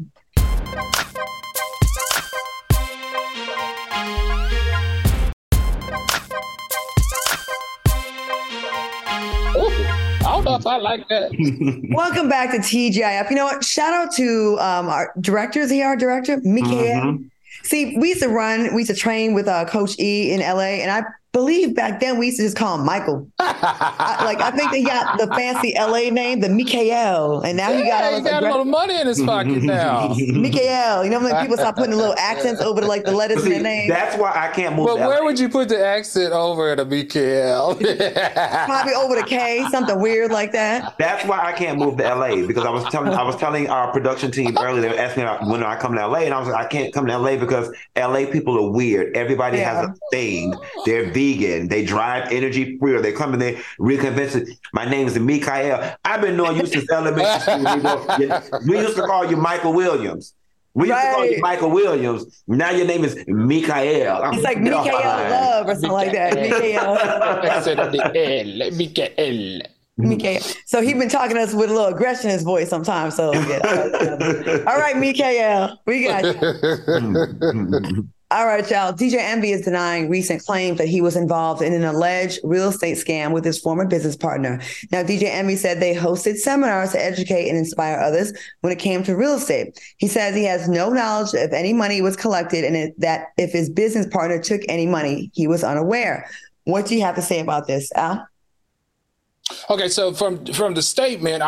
Don't know if I like that. <laughs> Welcome back to TGIF. You know what? Shout out to um, our director. Is he our director? Mikael. Mm-hmm. See, we used to run, we used to train with uh, Coach E in LA, and I believe back then we used to just call him Michael. <laughs> I, like I think they got the fancy LA name, the Mikael, and now yeah, he got, he got a little money in his pocket <laughs> now. Mikael, you know when people start putting little <laughs> accents over the, like the letters See, in the name. That's why I can't move. But where would you put the accent over the Mikael? Probably over the K, something weird like that. That's why I can't move to LA because I was telling I was telling our production team earlier. They were asking me when I come to LA, and I was like, I can't come to LA because LA people are weird. Everybody yeah. has a thing. They're vegan. They drive energy free, or they come and they reconvince it. My name is Mikael. I've been knowing you since elementary school. <laughs> We used to call you Michael Williams. We used right. to call you Michael Williams. Now your name is Mikael. I'm it's like Mikael Love or something Mikael. like that. Mikael. Mikael. Mikael. So he's been talking to us with a little aggression in his voice sometimes. So yeah. <laughs> all right, Mikael, we got you. <laughs> All right, y'all. DJ Envy is denying recent claims that he was involved in an alleged real estate scam with his former business partner. Now, DJ Envy said they hosted seminars to educate and inspire others when it came to real estate. He says he has no knowledge if any money was collected and that if his business partner took any money, he was unaware. What do you have to say about this, Al? Okay, so from from the statement,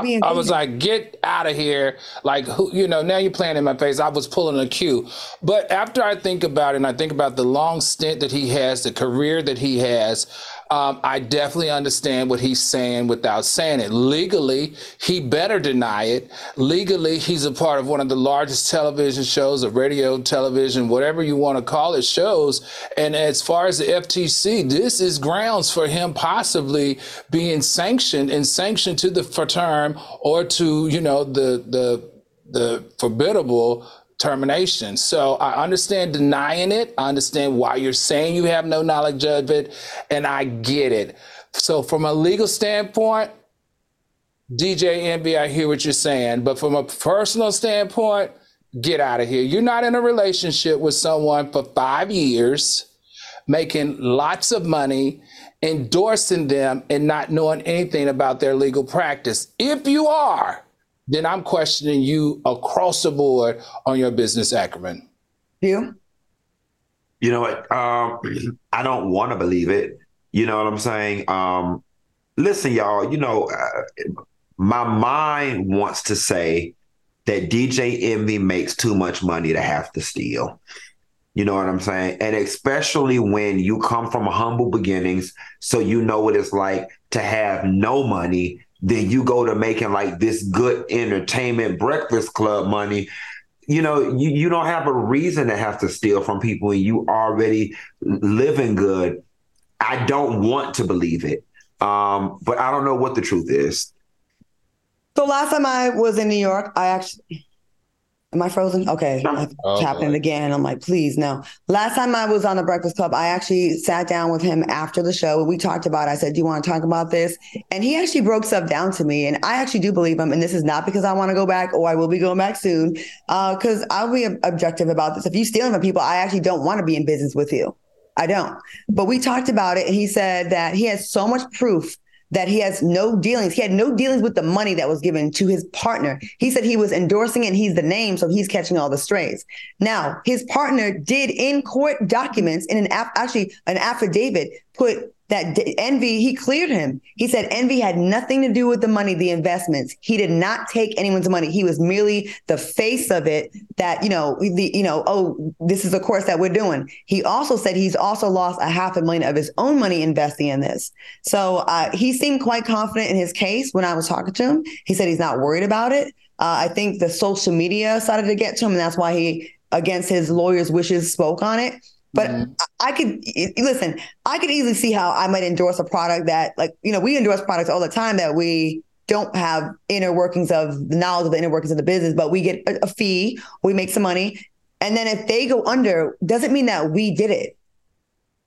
I, I, was like, get out of here. Like, who, you know, now you're playing in my face. I was pulling a cue. But after I think about it and I think about the long stint that he has, the career that he has, um, I definitely understand what he's saying without saying it. Legally, he better deny it. Legally, he's a part of one of the largest television shows, or radio, television, whatever you want to call it, shows. And as far as the FTC, this is grounds for him possibly being sanctioned and sanctioned to the for term or to, you know, the the the forbiddable termination. So I understand denying it. I understand why you're saying you have no knowledge of it, and I get it. So from a legal standpoint, DJ Envy, I hear what you're saying, but from a personal standpoint, get out of here. You're not in a relationship with someone for five years, making lots of money, endorsing them, and not knowing anything about their legal practice. If you are, then I'm questioning you across the board on your business acumen. You? You know what? Um, <clears throat> I don't want to believe it. You know what I'm saying? Um, listen, y'all. You know, uh, my mind wants to say that DJ Envy makes too much money to have to steal. You know what I'm saying? And especially when you come from humble beginnings, so you know what it's like to have no money, then you go to making like this good entertainment breakfast club money. You know, you, you don't have a reason to have to steal from people and you already living good. I don't want to believe it. Um, but I don't know what the truth is. So last time I was in New York, I actually Am I frozen? Okay. Oh, happening again. I'm like, please, no. Last time I was on the Breakfast Club, I actually sat down with him after the show and we talked about it. I said, Do you want to talk about this? And he actually broke stuff down to me. And I actually do believe him. And this is not because I want to go back or I will be going back soon. Because uh, I'll be objective about this. If you stealing from people, I actually don't want to be in business with you. I don't. But we talked about it and he said that he has so much proof that he has no dealings. He had no dealings with the money that was given to his partner. He said he was endorsing it and he's the name, so he's catching all the strays. Now, his partner did in court documents in an actually an affidavit put that envy he cleared him. He said envy had nothing to do with the money the investments. He did not take anyone's money. He was merely the face of it that you know the you know oh this is the course that we're doing. He also said he's also lost a half a million of his own money investing in this. So uh, he seemed quite confident in his case when i was talking to him. He said he's not worried about it. Uh, i think the social media started to get to him and that's why he against his lawyer's wishes spoke on it but mm-hmm. I could listen, I could easily see how I might endorse a product that, like, you know, we endorse products all the time that we don't have inner workings of the knowledge of the inner workings of the business, but we get a, a fee, we make some money. And then if they go under, doesn't mean that we did it.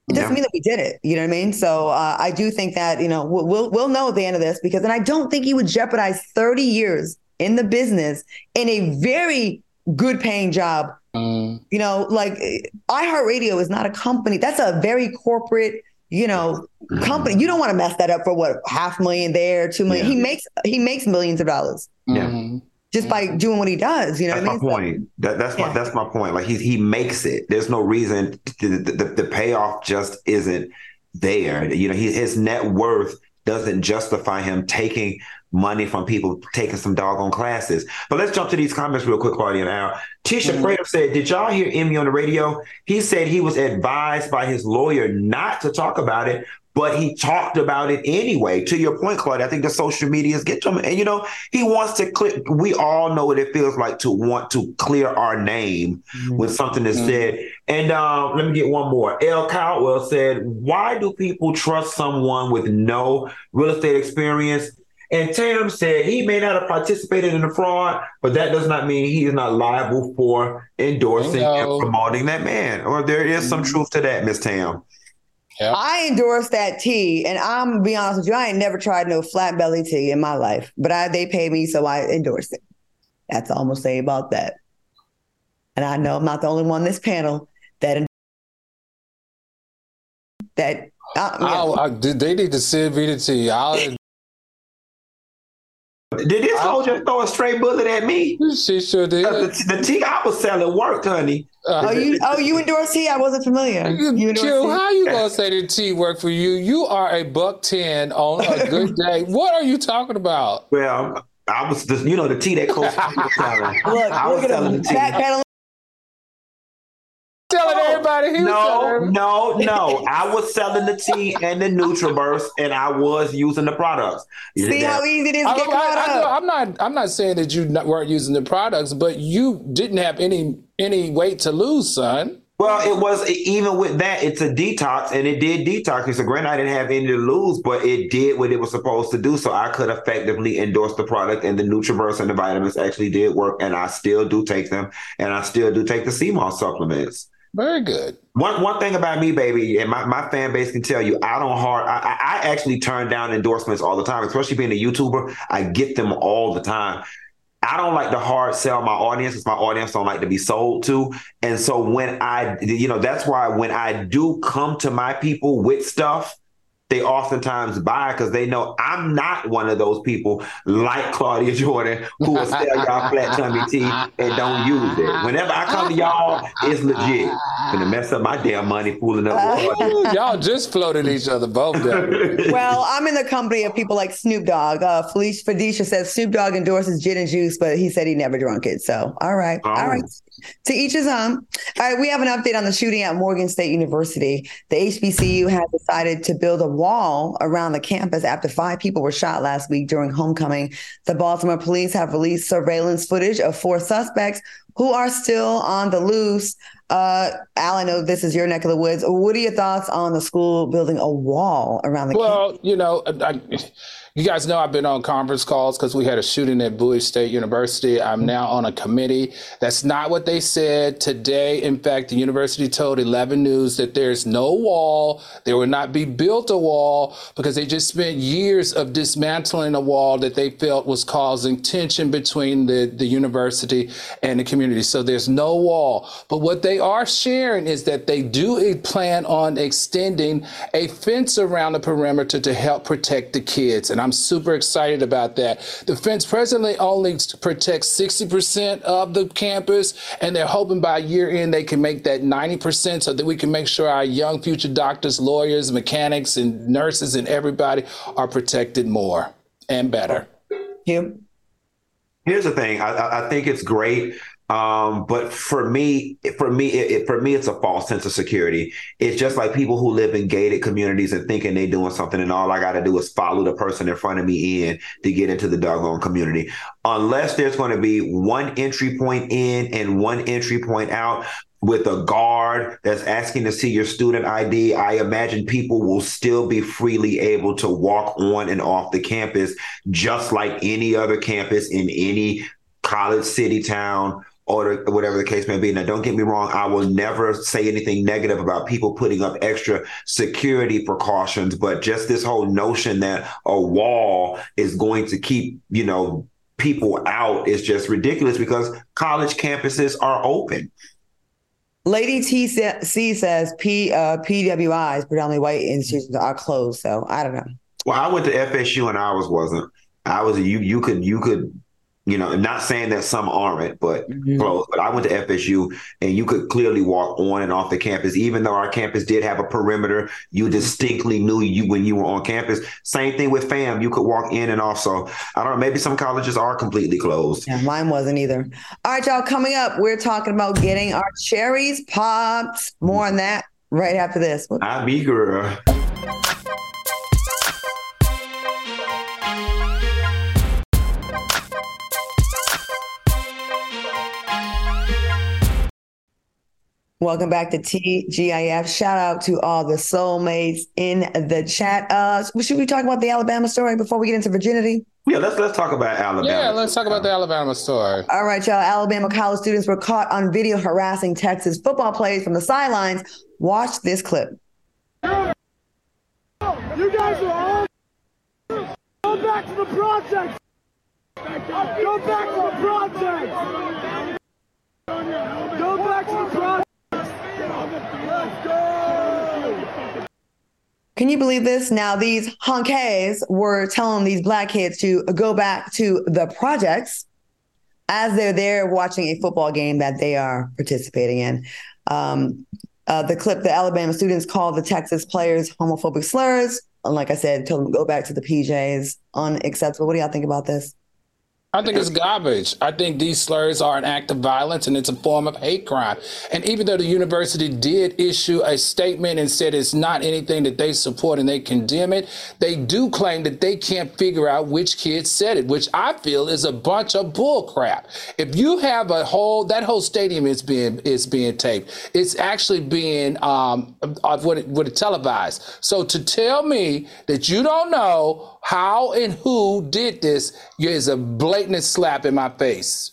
It doesn't yeah. mean that we did it. You know what I mean? So uh, I do think that you know we'll, we'll we'll know at the end of this because, and I don't think he would jeopardize thirty years in the business in a very good paying job Mm. You know, like iHeartRadio is not a company. That's a very corporate, you know, company. You don't want to mess that up for what half million there, two million. Yeah. He makes he makes millions of dollars. Yeah. Mm-hmm. Just by doing what he does, you know. That's my mean? point. That, that's yeah. my that's my point. Like he he makes it. There's no reason to, the, the, the payoff just isn't there. You know, he, his net worth doesn't justify him taking money from people taking some doggone classes. But let's jump to these comments real quick, Claudia and Al. Tisha mm-hmm. said, Did y'all hear Envy on the radio? He said he was advised by his lawyer not to talk about it, but he talked about it anyway. To your point, Claudia, I think the social medias get to him. And, you know, he wants to clear, we all know what it feels like to want to clear our name mm-hmm. when something is mm-hmm. said. And um, let me get one more. L. Caldwell said, Why do people trust someone with no real estate experience? And Tam said he may not have participated in the fraud, but that does not mean he is not liable for endorsing and promoting that man. Or there is some mm-hmm. truth to that, Miss Tam. Yep. I endorse that tea, and I'm gonna be honest with you, I ain't never tried no flat belly tea in my life, but I they pay me, so I endorse it. That's all I'm gonna say about that. And I know I'm not the only one on this panel that that. Uh, yeah. I, they need to send me the tea. I'll did this hoe just throw a straight bullet at me? She sure did. The, the tea I was selling worked, honey. Uh, oh, you oh you endorse tea? I wasn't familiar. You Q, how you gonna say the tea worked for you? You are a buck ten on a good <laughs> day. what are you talking about? Well, I was just you know the tea that Coach was selling. Look, I was selling the tea telling everybody. He no, no, no. I was selling the tea and the NutriBurst, and I was using the products. You See how easy it is to get I, am not. I'm not saying that you weren't using the products, but you didn't have any any weight to lose, son. Well, it was even with that, it's a detox, and it did detox. So, granted, I didn't have any to lose, but it did what it was supposed to do. So, I could effectively endorse the product, and the NutriBurst and the vitamins actually did work, and I still do take them, and I still do take the CMOS supplements. Very good. One one thing about me, baby, and my, my fan base can tell you, I don't hard. I, I actually turn down endorsements all the time, especially being a YouTuber. I get them all the time. I don't like to hard sell my audience because my audience don't like to be sold to. And so when I, you know, that's why when I do come to my people with stuff, they oftentimes buy because they know I'm not one of those people like Claudia <laughs> Jordan who will sell y'all flat tummy tea and don't use it. Whenever I come to y'all, it's legit. Gonna mess up my damn money fooling up. With y'all just floated each other both. <laughs> well, I'm in the company of people like Snoop Dogg. Uh, Felicia Felicia says Snoop Dogg endorses gin and juice, but he said he never drunk it. So, all right, oh. all right to each his own. All right, we have an update on the shooting at Morgan State University. The HBCU has decided to build a wall around the campus after five people were shot last week during homecoming. The Baltimore police have released surveillance footage of four suspects who are still on the loose. Uh, Al, I know this is your neck of the woods. What are your thoughts on the school building a wall around the well, campus? Well, you know, I, you guys know I've been on conference calls because we had a shooting at Bowie State University. I'm mm-hmm. now on a committee. That's not what they said today. In fact, the university told 11 News that there's no wall. There will not be built a wall because they just spent years of dismantling a wall that they felt was causing tension between the, the university and the community. So there's no wall. But what they are sharing is that they do plan on extending a fence around the perimeter to help protect the kids. And I'm super excited about that. The fence presently only protects 60% of the campus, and they're hoping by year end they can make that 90% so that we can make sure our young future doctors, lawyers, mechanics, and nurses and everybody are protected more and better. Hugh? Here's the thing. I, I think it's great um, but for me, for me, it, it, for me, it's a false sense of security. It's just like people who live in gated communities and thinking they're doing something, and all I got to do is follow the person in front of me in to get into the doggone community. Unless there's going to be one entry point in and one entry point out, with a guard that's asking to see your student ID, I imagine people will still be freely able to walk on and off the campus just like any other campus in any college, city, town, or whatever the case may be. Now, don't get me wrong, I will never say anything negative about people putting up extra security precautions, but just this whole notion that a wall is going to keep, you know, people out is just ridiculous because college campuses are open. Lady T C says P uh, PWIs, predominantly white institutions, are closed. So I don't know. Well, I went to FSU and ours wasn't. I was you. You could you could you know, not saying that some aren't, but mm-hmm. close. But I went to FSU, and you could clearly walk on and off the campus. Even though our campus did have a perimeter, you distinctly knew you when you were on campus. Same thing with FAM; you could walk in and off. So I don't know. Maybe some colleges are completely closed. Yeah, mine wasn't either. All right, y'all. Coming up, we're talking about getting our cherries popped. More on that right after this. I'm eager. Welcome back to TGIF. Shout out to all the soulmates in the chat. Uh, should we talk about the Alabama story before we get into virginity? Yeah, let's let's talk about Alabama. Yeah, let's talk about the Alabama story. All right, y'all. Alabama college students were caught on video harassing Texas football players from the sidelines. Watch this clip. You guys are all go back to the project. Go back to the project. Go back to the project. Can you believe this? Now, these honkies were telling these black kids to go back to the projects as they're there watching a football game that they are participating in. Um, uh, the clip, the Alabama students called the Texas players homophobic slurs. And like I said, told them to go back to the PJs. Unacceptable. What do y'all think about this? I think it's garbage. I think these slurs are an act of violence and it's a form of hate crime. And even though the university did issue a statement and said it's not anything that they support and they condemn it, they do claim that they can't figure out which kid said it, which I feel is a bunch of bull crap. If you have a whole that whole stadium is being is being taped, it's actually being um what it, what it televised. So to tell me that you don't know how and who did this is a blatant slap in my face.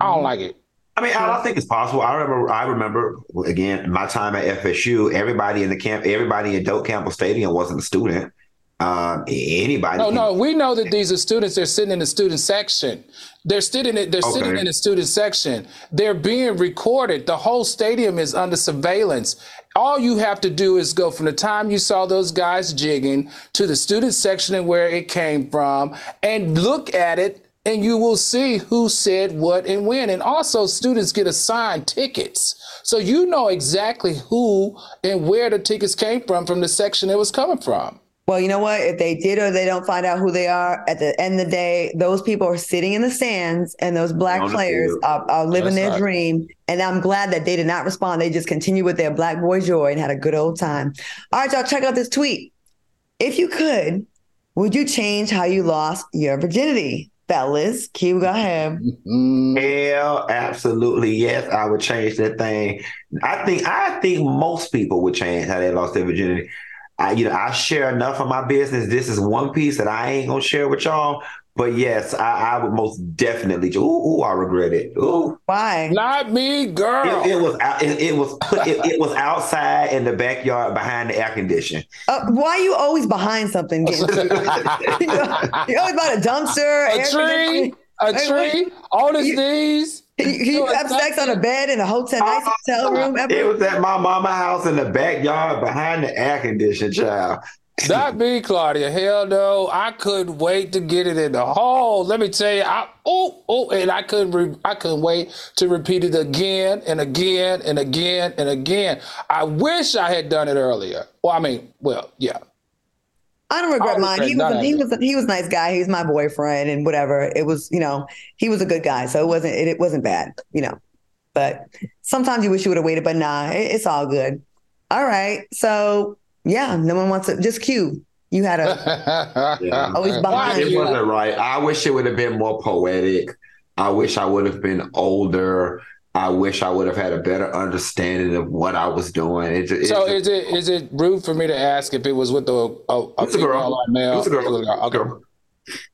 I don't like it. I mean, I, I think it's possible. I remember, I remember again my time at FSU. Everybody in the camp, everybody in Doak Campbell Stadium wasn't a student. Um, anybody? No, no, we know that these are students. They're sitting in the student section. They're sitting. They're okay. sitting in the student section. They're being recorded. The whole stadium is under surveillance. All you have to do is go from the time you saw those guys jigging to the student section and where it came from, and look at it and you will see who said what and when. And also, students get assigned tickets. So you know exactly who and where the tickets came from from the section it was coming from. Well, you know what? If they did or they don't find out who they are, at the end of the day, those people are sitting in the stands and those black players are, are, living That's their right. dream. And I'm glad that they did not respond. They just continued with their black boy joy and had a good old time. All right, y'all, check out this tweet. If you could, would you change how you lost your virginity? Fellas. Q, go ahead. Mm-hmm. Hell, absolutely. Yes, I would change that thing. I think I think most people would change how they lost their virginity. I, you know, I share enough of my business. This is one piece that I ain't gonna share with y'all. But yes, I, I would most definitely. Ooh, ooh, I regret it. Ooh, why? Not me, girl. It, it was it, it, was put, it, it, was outside in the backyard behind the air conditioner. Uh, why are you always behind something? <laughs> <laughs> you always about a dumpster, a tree, a tree, on his knees. You, you have sex on a bed in a hotel, nice hotel room. Ever? It was at my mama house in the backyard behind the air conditioner, child. Not me, <laughs> Claudia. Hell no. I couldn't wait to get it in the hole. Let me tell you, I oh oh, and I couldn't re- I couldn't wait to repeat it again and again and again and again. I wish I had done it earlier. Well, I mean, well, yeah. I don't regret mine. He was, he was a, he was a nice guy. He was my boyfriend and whatever. It was, you know, he was a good guy, so it wasn't it, it wasn't bad, you know. But sometimes you wish you would have waited, but nah, it, it's all good. All right, so yeah, no one wants to. Just Q. You had a yeah. <laughs> always behind. It wasn't right. I wish it would have been more poetic. I wish I would have been older. I wish I would have had a better understanding of what I was doing. It, it, so is it is it rude for me to ask if it was with a, a, a female or male? It's a girl. Okay.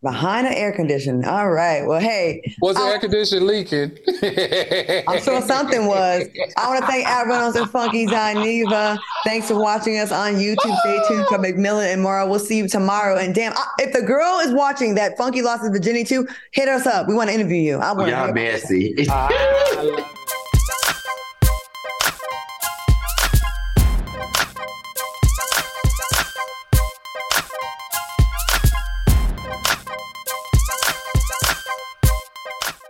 Behind an air conditioning. All right. Well, hey. Was the air conditioner leaking? I'm sure something was. I want to thank Admirals and Funky Dineva. Thanks for watching us on YouTube. Stay tuned for McMillan and Mara. We'll see you tomorrow. And damn, if the girl is watching that Funky Lost in Virginia too, hit us up. We want to interview you. I want to. Y'all messy. <laughs>